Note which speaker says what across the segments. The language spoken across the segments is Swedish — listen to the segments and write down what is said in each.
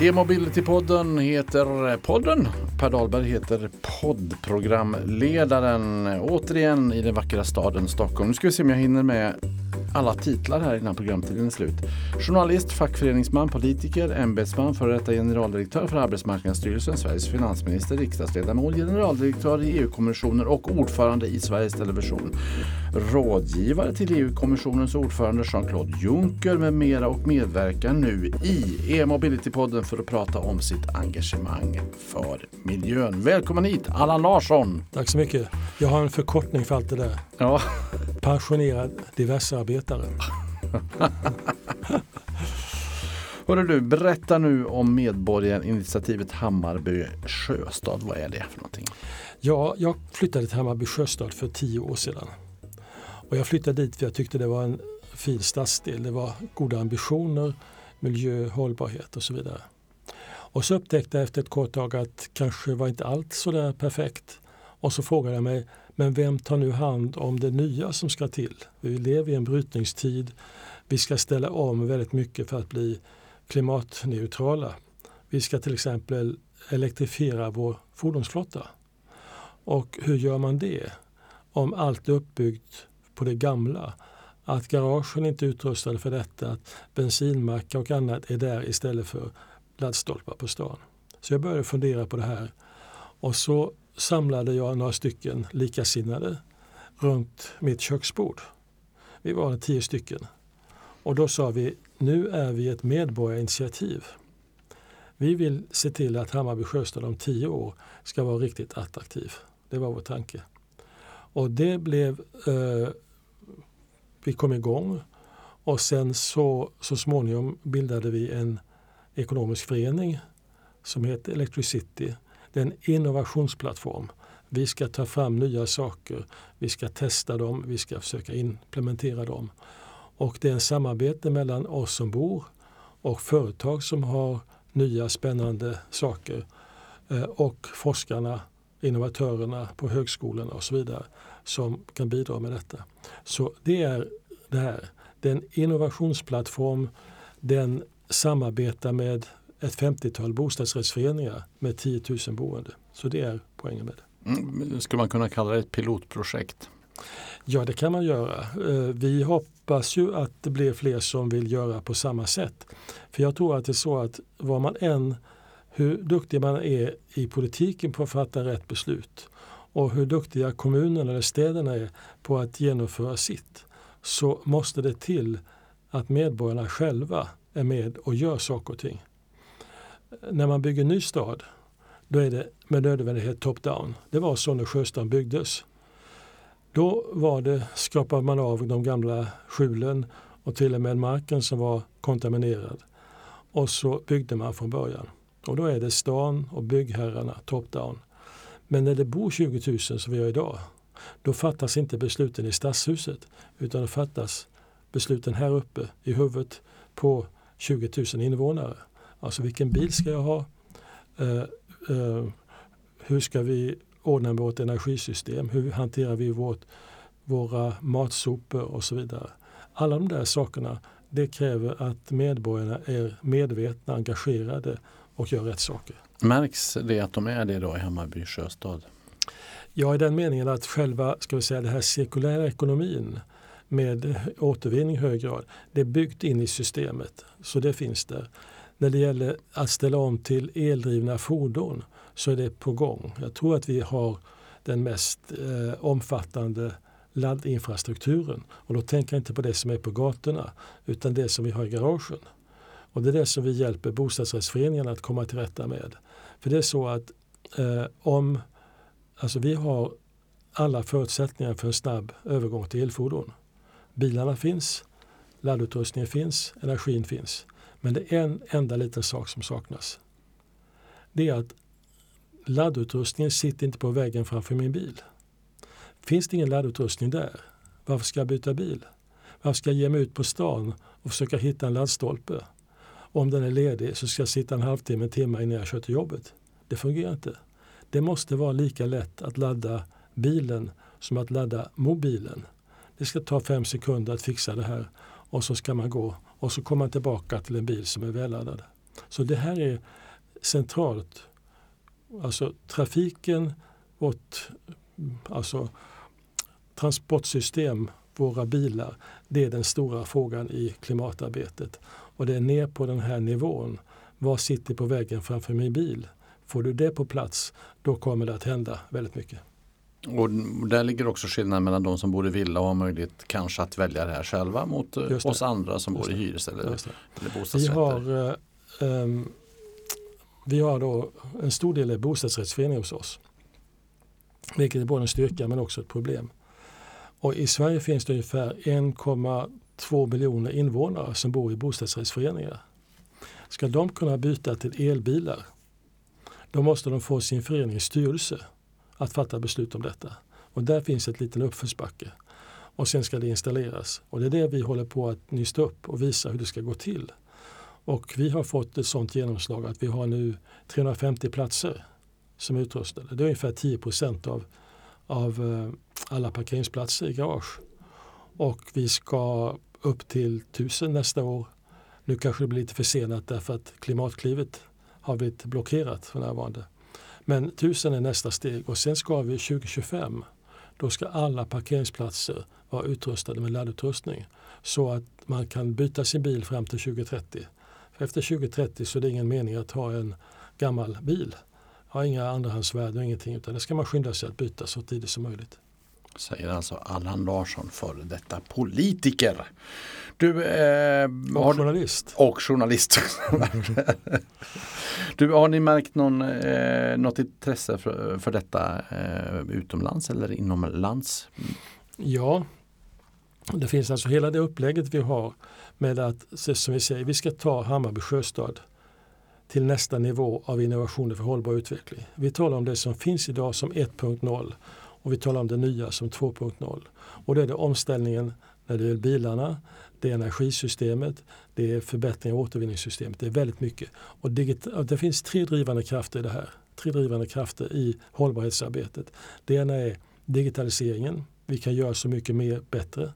Speaker 1: E-mobility-podden heter podden. Per Dahlberg heter poddprogramledaren. Återigen i den vackra staden Stockholm. Nu ska vi se om jag hinner med alla titlar här innan programtiden är slut. Journalist, fackföreningsman, politiker, ämbetsman, före detta generaldirektör för Arbetsmarknadsstyrelsen, Sveriges finansminister, riksdagsledamot, generaldirektör i EU-kommissionen och ordförande i Sveriges Television. Rådgivare till EU-kommissionens ordförande Jean-Claude Juncker med mera och medverkar nu i e-mobility-podden för att prata om sitt engagemang för miljön. Välkommen hit Allan Larsson!
Speaker 2: Tack så mycket. Jag har en förkortning för allt det där.
Speaker 1: Ja.
Speaker 2: Pensionerad diversearbetare.
Speaker 1: Hörru du, berätta nu om medborgarinitiativet Hammarby Sjöstad. Vad är det för någonting?
Speaker 2: Ja, jag flyttade till Hammarby Sjöstad för tio år sedan. Och jag flyttade dit för jag tyckte det var en fin stadsdel. Det var goda ambitioner, miljö, hållbarhet och så vidare. Och så upptäckte jag efter ett kort tag att kanske var inte allt så där perfekt. Och så frågade jag mig, men vem tar nu hand om det nya som ska till? Vi lever i en brytningstid. Vi ska ställa om väldigt mycket för att bli klimatneutrala. Vi ska till exempel elektrifiera vår fordonsflotta. Och hur gör man det? Om allt är uppbyggt på det gamla. Att garagen inte är utrustade för detta, att bensinmackar och annat är där istället för laddstolpar på stan. Så jag började fundera på det här och så samlade jag några stycken likasinnade runt mitt köksbord. Vi var tio stycken. Och då sa vi, nu är vi ett medborgarinitiativ. Vi vill se till att Hammarby Sjöstad om tio år ska vara riktigt attraktiv. Det var vår tanke. Och det blev, eh, vi kom igång och sen så, så småningom bildade vi en ekonomisk förening som heter Electricity. Det är en innovationsplattform. Vi ska ta fram nya saker, vi ska testa dem, vi ska försöka implementera dem. Och det är en samarbete mellan oss som bor och företag som har nya spännande saker eh, och forskarna, innovatörerna på högskolorna och så vidare som kan bidra med detta. Så det är det här. Det är en innovationsplattform. Den samarbetar med ett 50-tal bostadsrättsföreningar med 10 000 boende. Så det är poängen med det.
Speaker 1: Mm, skulle man kunna kalla det ett pilotprojekt?
Speaker 2: Ja, det kan man göra. Eh, vi hoppas ju att det blir fler som vill göra på samma sätt. För jag tror att det är så att vad man än, hur duktig man är i politiken på att fatta rätt beslut och hur duktiga kommunerna eller städerna är på att genomföra sitt så måste det till att medborgarna själva är med och gör saker och ting. När man bygger en ny stad då är det med nödvändighet top-down. Det var så när Sjöstaden byggdes. Då var det, skrapade man av de gamla skjulen och till och med marken som var kontaminerad. Och så byggde man från början. Och då är det stan och byggherrarna top-down. Men när det bor 20 000 som vi gör idag, då fattas inte besluten i stadshuset utan det fattas besluten här uppe i huvudet på 20 000 invånare. Alltså vilken bil ska jag ha? Uh, uh, hur ska vi ordna vårt energisystem? Hur hanterar vi vårt, våra matsopor och så vidare? Alla de där sakerna det kräver att medborgarna är medvetna, engagerade och gör rätt saker.
Speaker 1: Märks det att de är det då i Hammarby sjöstad?
Speaker 2: Ja, i den meningen att själva ska vi säga, det här cirkulära ekonomin med återvinning i hög grad, det är byggt in i systemet. Så det finns där. När det gäller att ställa om till eldrivna fordon så är det på gång. Jag tror att vi har den mest eh, omfattande laddinfrastrukturen. Och då tänker jag inte på det som är på gatorna utan det som vi har i garagen. Och det är det som vi hjälper bostadsrättsföreningarna att komma till rätta med. För det är så att eh, om, alltså vi har alla förutsättningar för en snabb övergång till elfordon. Bilarna finns, laddutrustningen finns, energin finns. Men det är en enda liten sak som saknas. Det är att laddutrustningen sitter inte på väggen framför min bil. Finns det ingen laddutrustning där, varför ska jag byta bil? Varför ska jag ge mig ut på stan och försöka hitta en laddstolpe? om den är ledig så ska jag sitta en halvtimme, en timme innan jag kör till jobbet. Det fungerar inte. Det måste vara lika lätt att ladda bilen som att ladda mobilen. Det ska ta fem sekunder att fixa det här och så ska man gå och så kommer man tillbaka till en bil som är välladdad. Så det här är centralt. Alltså trafiken, vårt alltså, transportsystem, våra bilar, det är den stora frågan i klimatarbetet. Och det är ner på den här nivån. Vad sitter på vägen framför min bil? Får du det på plats, då kommer det att hända väldigt mycket.
Speaker 1: Och där ligger också skillnaden mellan de som bor i villa och har möjlighet kanske att välja det här själva mot eh, oss andra som bor i hyres eller, eller bostadsrätter.
Speaker 2: Vi har, um, vi har då en stor del är bostadsrättsföreningar hos oss. Vilket är både en styrka men också ett problem. Och I Sverige finns det ungefär 1,2 miljoner invånare som bor i bostadsrättsföreningar. Ska de kunna byta till elbilar då måste de få sin förenings styrelse att fatta beslut om detta. Och där finns ett liten uppförsbacke. Och sen ska det installeras. Och det är det vi håller på att nysta upp och visa hur det ska gå till. Och vi har fått ett sådant genomslag att vi har nu 350 platser som är utrustade. Det är ungefär 10 procent av, av eh, alla parkeringsplatser i garage. Och vi ska upp till 1000 nästa år. Nu kanske det blir lite försenat därför att Klimatklivet har blivit blockerat för närvarande. Men 1000 är nästa steg och sen ska vi 2025 då ska alla parkeringsplatser vara utrustade med laddutrustning så att man kan byta sin bil fram till 2030. För efter 2030 så är det ingen mening att ha en gammal bil. Har inga andrahandsvärden och ingenting utan det ska man skynda sig att byta så tidigt som möjligt.
Speaker 1: Säger alltså Allan Larsson, före detta politiker. Du,
Speaker 2: eh, och har, journalist.
Speaker 1: Och journalist. du, har ni märkt någon, eh, något intresse för, för detta eh, utomlands eller inomlands?
Speaker 2: Ja, det finns alltså hela det upplägget vi har med att, som vi säger, vi ska ta Hammarby sjöstad till nästa nivå av innovationer för hållbar utveckling. Vi talar om det som finns idag som 1.0 och vi talar om det nya som 2.0. Och då är det omställningen när det gäller bilarna, det är energisystemet, det är förbättringar av återvinningssystemet. Det är väldigt mycket. Och det finns tre drivande krafter i det här. Tre drivande krafter i hållbarhetsarbetet. Det ena är digitaliseringen. Vi kan göra så mycket mer bättre.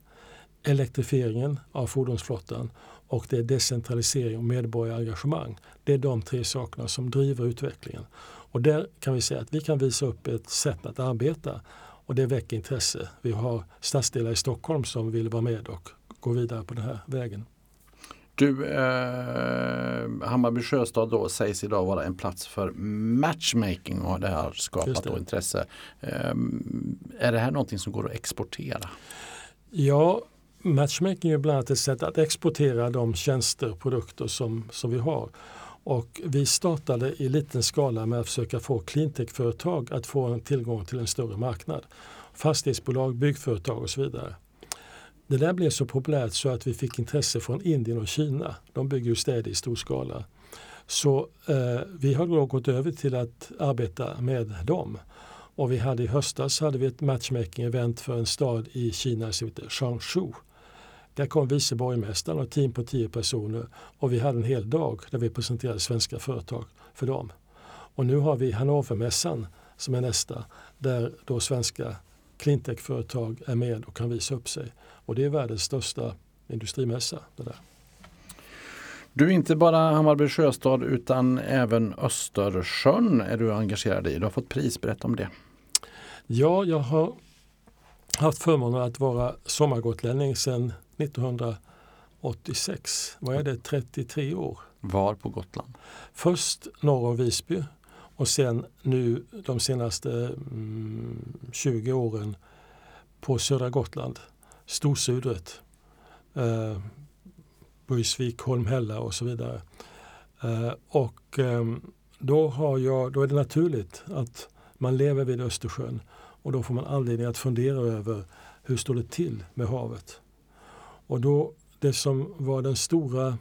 Speaker 2: Elektrifieringen av fordonsflottan och det är decentralisering och medborgarengagemang. Det är de tre sakerna som driver utvecklingen. Och där kan vi säga att vi kan visa upp ett sätt att arbeta och det väcker intresse. Vi har stadsdelar i Stockholm som vill vara med och gå vidare på den här vägen.
Speaker 1: Du, eh, Hammarby sjöstad då sägs idag vara en plats för matchmaking och det har skapat det. intresse. Eh, är det här någonting som går att exportera?
Speaker 2: Ja, matchmaking är bland annat ett sätt att exportera de tjänster och produkter som, som vi har. Och vi startade i liten skala med att försöka få cleantech-företag att få en tillgång till en större marknad. Fastighetsbolag, byggföretag och så vidare. Det där blev så populärt så att vi fick intresse från Indien och Kina. De bygger ju städer i stor skala. Så eh, vi har då gått över till att arbeta med dem. Och vi hade i höstas hade vi ett matchmaking-event för en stad i Kina som heter Changshu. Där kom vice borgmästaren och ett team på tio personer och vi hade en hel dag där vi presenterade svenska företag för dem. Och nu har vi Hannovermässan som är nästa där då svenska cleantech-företag är med och kan visa upp sig. Och det är världens största industrimässa. Det där.
Speaker 1: Du är inte bara Hammarby sjöstad utan även Östersjön är du engagerad i. Du har fått pris, berätta om det.
Speaker 2: Ja, jag har haft förmånen att vara sommargotlänning sedan 1986. Vad är det? 33 år.
Speaker 1: Var på Gotland?
Speaker 2: Först norr om Visby och sen nu de senaste mm, 20 åren på södra Gotland, Storsudret, eh, Burgsvik, Holmhälla och så vidare. Eh, och eh, då, har jag, då är det naturligt att man lever vid Östersjön och då får man anledning att fundera över hur står det till med havet. Och då det som var den stora,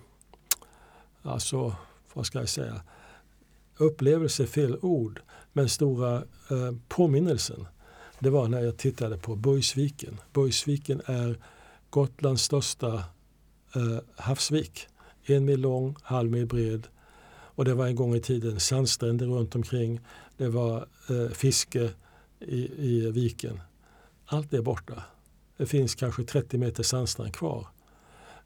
Speaker 2: alltså vad ska jag säga, upplevelse fel ord, men stora eh, påminnelsen. Det var när jag tittade på Borgsviken. Borgsviken är Gotlands största eh, havsvik. En mil lång, halv mil bred. Och det var en gång i tiden sandstränder runt omkring. Det var eh, fiske i, i viken. Allt är borta. Det finns kanske 30 meter sandstrand kvar.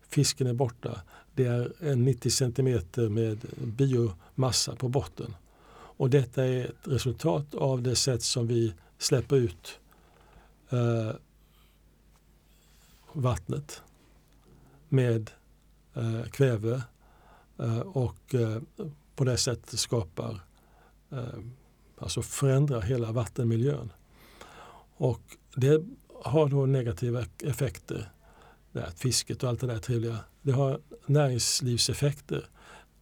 Speaker 2: fisken är borta. Det är 90 centimeter med biomassa på botten. Och detta är ett resultat av det sätt som vi släpper ut eh, vattnet med eh, kväve eh, och eh, på det sättet skapar, eh, alltså förändrar hela vattenmiljön. Och det har då negativa effekter. Det fisket och allt det där trevliga. Det har näringslivseffekter.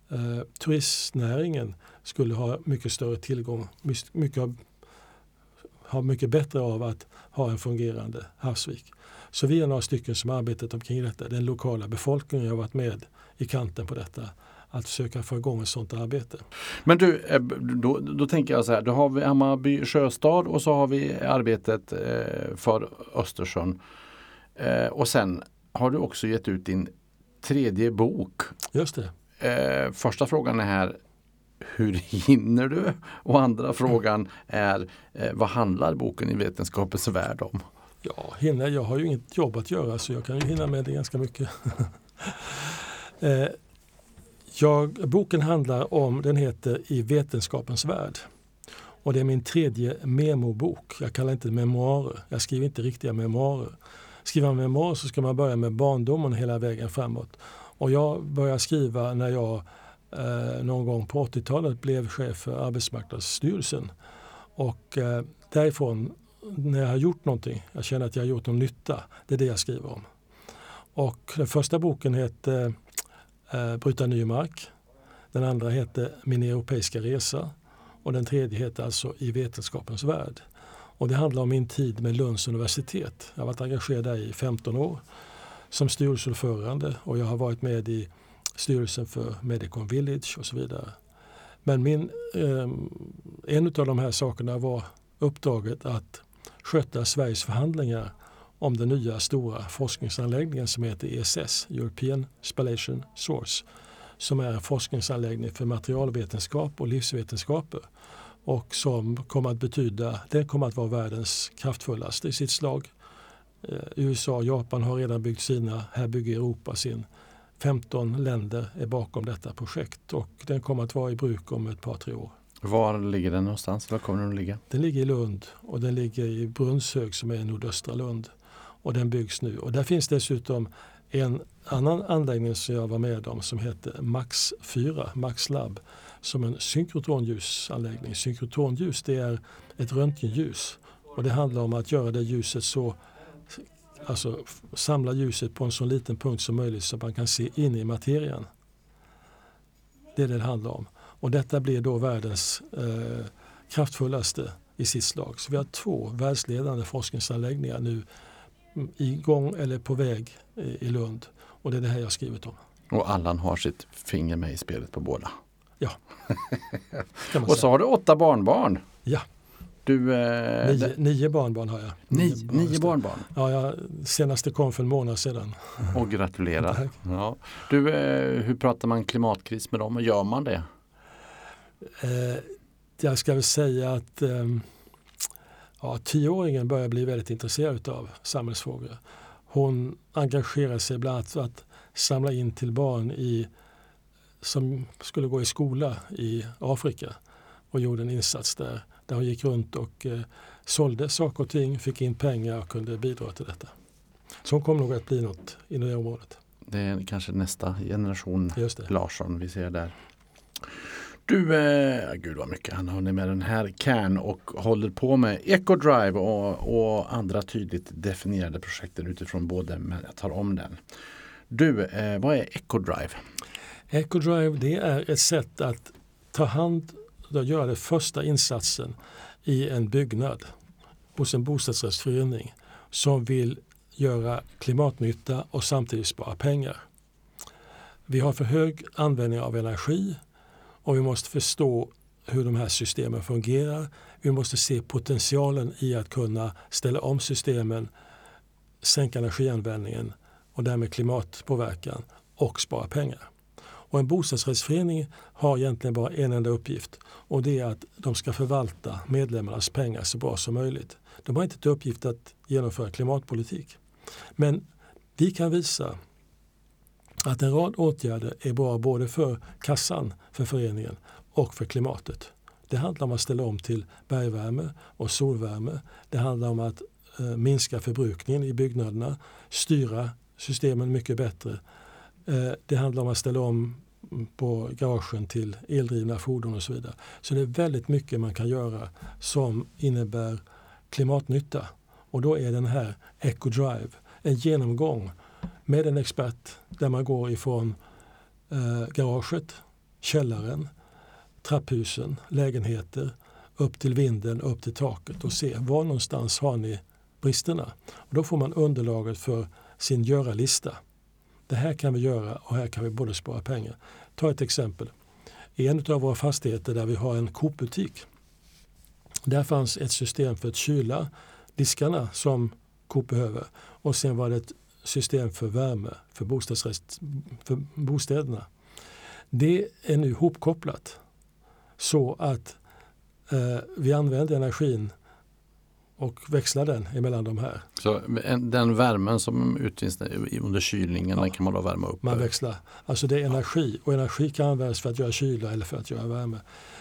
Speaker 2: Eh, turistnäringen skulle ha mycket större tillgång, mycket, ha mycket bättre av att ha en fungerande havsvik. Så vi är några stycken som har arbetat omkring detta. Den lokala befolkningen har varit med i kanten på detta att försöka få igång ett sådant arbete.
Speaker 1: Men du, eh, då, då tänker jag så här, då har vi Hammarby sjöstad och så har vi arbetet eh, för Östersjön. Eh, och sen har du också gett ut din tredje bok.
Speaker 2: Just
Speaker 1: det. Första frågan är här, hur hinner du? Och andra frågan är, vad handlar boken i Vetenskapens värld om?
Speaker 2: Ja, hinner, jag har ju inget jobb att göra så jag kan ju hinna med det ganska mycket. Jag, boken handlar om, den heter I vetenskapens värld. Och det är min tredje memobok. Jag kallar inte det memoarer. Jag skriver inte riktiga memoarer. Skriver man memoarer så ska man börja med barndomen hela vägen framåt. Och jag började skriva när jag eh, någon gång på 80-talet blev chef för Arbetsmarknadsstyrelsen. Och eh, därifrån, när jag har gjort någonting, jag känner att jag har gjort någon nytta, det är det jag skriver om. Och den första boken heter eh, Bryta ny mark. Den andra heter Min europeiska resa och den tredje heter alltså I vetenskapens värld. Och det handlar om min tid med Lunds universitet. Jag har varit engagerad där i 15 år som styrelseordförande och jag har varit med i styrelsen för Medicon Village och så vidare. Men min, eh, en av de här sakerna var uppdraget att sköta Sveriges förhandlingar om den nya stora forskningsanläggningen som heter ESS, European Spallation Source, som är en forskningsanläggning för materialvetenskap och livsvetenskaper och som kommer att betyda, den kommer att vara världens kraftfullaste i sitt slag. Eh, USA och Japan har redan byggt sina, här bygger Europa sin. 15 länder är bakom detta projekt och den kommer att vara i bruk om ett par, tre år.
Speaker 1: Var ligger den någonstans? Var kommer den att ligga?
Speaker 2: Den ligger i Lund och den ligger i Brunnshög som är i nordöstra Lund och den byggs nu. Och där finns dessutom en annan anläggning som jag var med om som heter Max 4, Max Lab, som en synkrotronljusanläggning. Synkrotronljus det är ett röntgenljus och det handlar om att göra det ljuset så Alltså samla ljuset på en så liten punkt som möjligt så att man kan se in i materian. Det är det det handlar om. Och detta blir då världens eh, kraftfullaste i sitt slag. Så vi har två världsledande forskningsanläggningar nu igång eller på väg i Lund. Och det är det här jag skrivit om.
Speaker 1: Och Allan har sitt finger med i spelet på båda?
Speaker 2: Ja.
Speaker 1: och så har du åtta barnbarn?
Speaker 2: Ja.
Speaker 1: Du,
Speaker 2: eh, nio, nio, barnbarn har jag.
Speaker 1: Nio, nio, nio barnbarn?
Speaker 2: Ja, jag, senaste kom för en månad sedan.
Speaker 1: Och gratulerar. ja. Du, eh, hur pratar man klimatkris med dem? Gör man det?
Speaker 2: Eh, jag ska väl säga att eh, ja, tioåringen börjar bli väldigt intresserad av samhällsfrågor. Hon engagerar sig bland annat för att samla in till barn i, som skulle gå i skola i Afrika och gjorde en insats där. Där hon gick runt och eh, sålde saker och ting, fick in pengar och kunde bidra till detta. Så hon kommer nog att bli något inom det området.
Speaker 1: Det är kanske nästa generation Larsson vi ser där. Du, eh, gud vad mycket han har med den här CAN och håller på med EcoDrive och, och andra tydligt definierade projekt utifrån både, men jag tar om den. Du, eh, vad är EcoDrive?
Speaker 2: EcoDrive det är ett sätt att ta hand och göra den första insatsen i en byggnad hos en bostadsrättsförening som vill göra klimatnytta och samtidigt spara pengar. Vi har för hög användning av energi och vi måste förstå hur de här systemen fungerar. Vi måste se potentialen i att kunna ställa om systemen, sänka energianvändningen och därmed klimatpåverkan och spara pengar. Och en bostadsrättsförening har egentligen bara en enda uppgift och det är att de ska förvalta medlemmarnas pengar så bra som möjligt. De har inte till uppgift att genomföra klimatpolitik. Men vi kan visa att en rad åtgärder är bra både för kassan, för föreningen och för klimatet. Det handlar om att ställa om till bergvärme och solvärme. Det handlar om att eh, minska förbrukningen i byggnaderna, styra systemen mycket bättre. Eh, det handlar om att ställa om på garagen till eldrivna fordon och så vidare. Så det är väldigt mycket man kan göra som innebär klimatnytta. Och då är den här EcoDrive en genomgång med en expert där man går ifrån eh, garaget, källaren, trapphusen, lägenheter upp till vinden, upp till taket och se var någonstans har ni bristerna. Och då får man underlaget för sin göra-lista. Det här kan vi göra och här kan vi både spara pengar. Ta ett exempel. I en av våra fastigheter där vi har en Coop-butik. Där fanns ett system för att kyla diskarna som Coop behöver. Och sen var det ett system för värme för, för bostäderna. Det är nu hopkopplat så att eh, vi använder energin och växlar den emellan de här.
Speaker 1: Så den värmen som utvinns under kylningen ja, den kan man då värma upp?
Speaker 2: Man växlar. Alltså det är energi och energi kan användas för att göra kyla eller för att göra värme.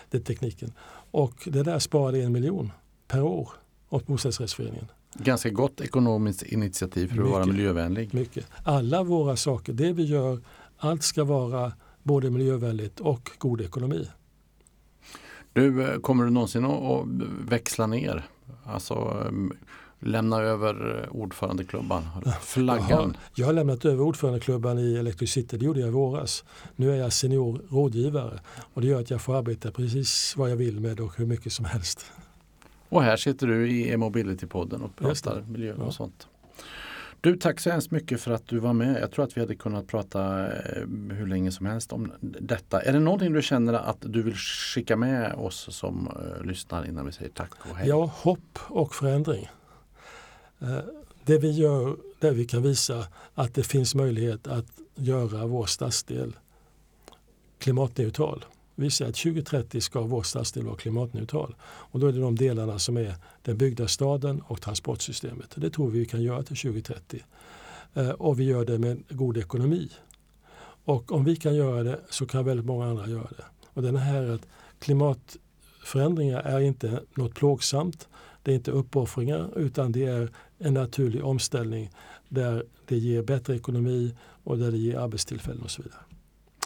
Speaker 2: Det är tekniken. Och det där sparade en miljon per år åt bostadsrättsföreningen.
Speaker 1: Ganska gott ekonomiskt initiativ för att mycket, vara miljövänlig.
Speaker 2: Mycket. Alla våra saker, det vi gör, allt ska vara både miljövänligt och god ekonomi.
Speaker 1: Du, eh, kommer du någonsin att växla ner? Alltså mm, lämna över ordförandeklubban, flaggan? Jag har,
Speaker 2: jag har lämnat över ordförandeklubban i Electricity, det gjorde jag i våras. Nu är jag senior rådgivare och det gör att jag får arbeta precis vad jag vill med och hur mycket som helst.
Speaker 1: Och här sitter du i e-mobility-podden och pratar miljö och ja. sånt. Du, tack så hemskt mycket för att du var med. Jag tror att vi hade kunnat prata eh, hur länge som helst om detta. Är det någonting du känner att du vill skicka med oss som uh, lyssnar innan vi säger tack och hej?
Speaker 2: Ja, hopp och förändring. Uh, det vi gör, där vi kan visa att det finns möjlighet att göra vår stadsdel klimatneutral. Vi säger att 2030 ska vår stadsdel vara klimatneutral. Och då är det de delarna som är den byggda staden och transportsystemet. Det tror vi vi kan göra till 2030. Eh, och vi gör det med god ekonomi. Och om vi kan göra det så kan väldigt många andra göra det. Och den här att klimatförändringar är inte något plågsamt. Det är inte uppoffringar utan det är en naturlig omställning där det ger bättre ekonomi och där det ger arbetstillfällen och så vidare.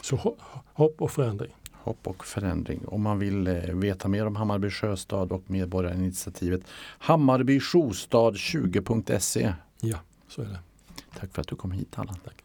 Speaker 2: Så hopp och förändring
Speaker 1: hopp och förändring. Om man vill eh, veta mer om Hammarby sjöstad och medborgarinitiativet Hammarbysjostad20.se.
Speaker 2: Ja, så är det.
Speaker 1: Tack för att du kom hit Allan.
Speaker 2: Tack.